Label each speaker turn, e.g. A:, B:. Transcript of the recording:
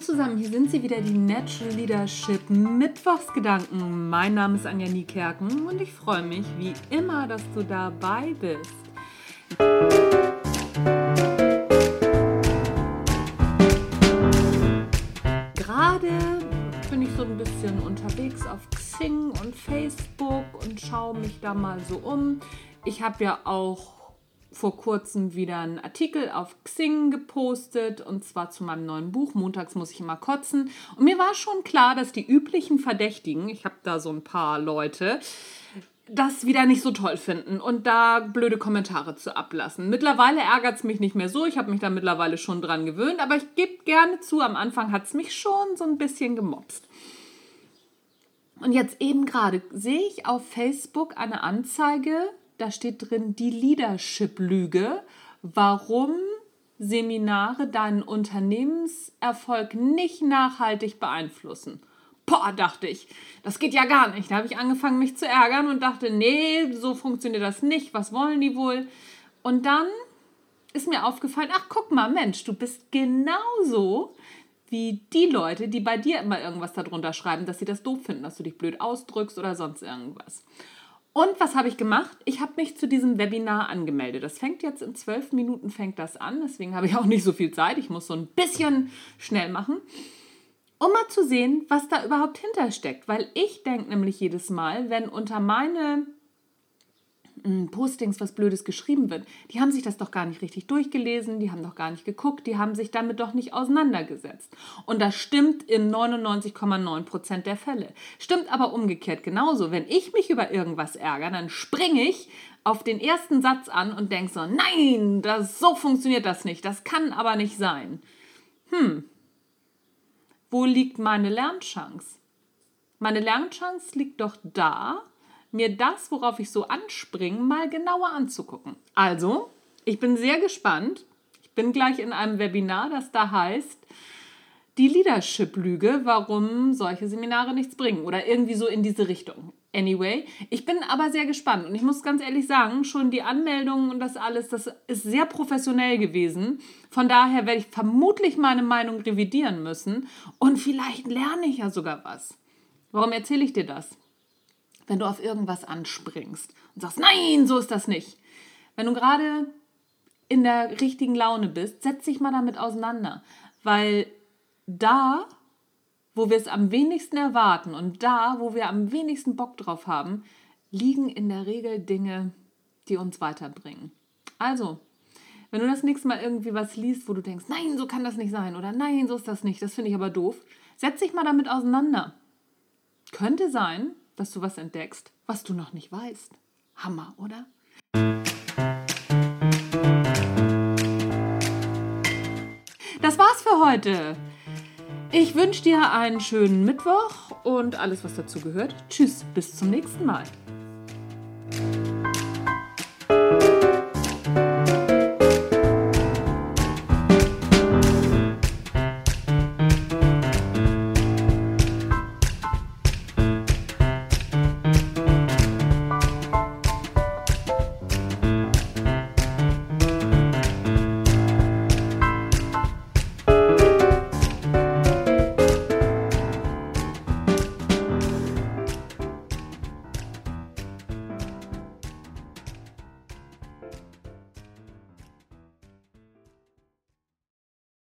A: Zusammen, hier sind sie wieder, die Natural Leadership Mittwochsgedanken. Mein Name ist Anja Niekerken und ich freue mich wie immer, dass du dabei bist. Gerade bin ich so ein bisschen unterwegs auf Xing und Facebook und schaue mich da mal so um. Ich habe ja auch vor kurzem wieder einen Artikel auf Xing gepostet und zwar zu meinem neuen Buch. Montags muss ich immer kotzen. Und mir war schon klar, dass die üblichen Verdächtigen, ich habe da so ein paar Leute, das wieder nicht so toll finden und da blöde Kommentare zu ablassen. Mittlerweile ärgert es mich nicht mehr so. Ich habe mich da mittlerweile schon dran gewöhnt, aber ich gebe gerne zu, am Anfang hat es mich schon so ein bisschen gemobst. Und jetzt eben gerade sehe ich auf Facebook eine Anzeige da steht drin die Leadership-Lüge, warum Seminare deinen Unternehmenserfolg nicht nachhaltig beeinflussen. Boah, dachte ich, das geht ja gar nicht. Da habe ich angefangen, mich zu ärgern und dachte, nee, so funktioniert das nicht. Was wollen die wohl? Und dann ist mir aufgefallen, ach guck mal, Mensch, du bist genauso wie die Leute, die bei dir immer irgendwas darunter schreiben, dass sie das doof finden, dass du dich blöd ausdrückst oder sonst irgendwas. Und was habe ich gemacht? Ich habe mich zu diesem Webinar angemeldet. Das fängt jetzt in zwölf Minuten fängt das an. Deswegen habe ich auch nicht so viel Zeit. Ich muss so ein bisschen schnell machen, um mal zu sehen, was da überhaupt hintersteckt. Weil ich denke nämlich jedes Mal, wenn unter meine Postings was Blödes geschrieben wird, die haben sich das doch gar nicht richtig durchgelesen, die haben doch gar nicht geguckt, die haben sich damit doch nicht auseinandergesetzt. Und das stimmt in 99,9 Prozent der Fälle. Stimmt aber umgekehrt genauso. Wenn ich mich über irgendwas ärgere, dann springe ich auf den ersten Satz an und denke so, nein, das, so funktioniert das nicht, das kann aber nicht sein. Hm, wo liegt meine Lernchance? Meine Lernchance liegt doch da, mir das, worauf ich so anspringe, mal genauer anzugucken. Also, ich bin sehr gespannt. Ich bin gleich in einem Webinar, das da heißt, die Leadership-Lüge, warum solche Seminare nichts bringen oder irgendwie so in diese Richtung. Anyway, ich bin aber sehr gespannt und ich muss ganz ehrlich sagen, schon die Anmeldungen und das alles, das ist sehr professionell gewesen. Von daher werde ich vermutlich meine Meinung revidieren müssen und vielleicht lerne ich ja sogar was. Warum erzähle ich dir das? Wenn du auf irgendwas anspringst und sagst, nein, so ist das nicht. Wenn du gerade in der richtigen Laune bist, setz dich mal damit auseinander, weil da, wo wir es am wenigsten erwarten und da, wo wir am wenigsten Bock drauf haben, liegen in der Regel Dinge, die uns weiterbringen. Also, wenn du das nächste Mal irgendwie was liest, wo du denkst, nein, so kann das nicht sein oder nein, so ist das nicht, das finde ich aber doof, setz dich mal damit auseinander. Könnte sein, dass du was entdeckst, was du noch nicht weißt. Hammer, oder? Das war's für heute. Ich wünsche dir einen schönen Mittwoch und alles, was dazu gehört. Tschüss, bis zum nächsten Mal.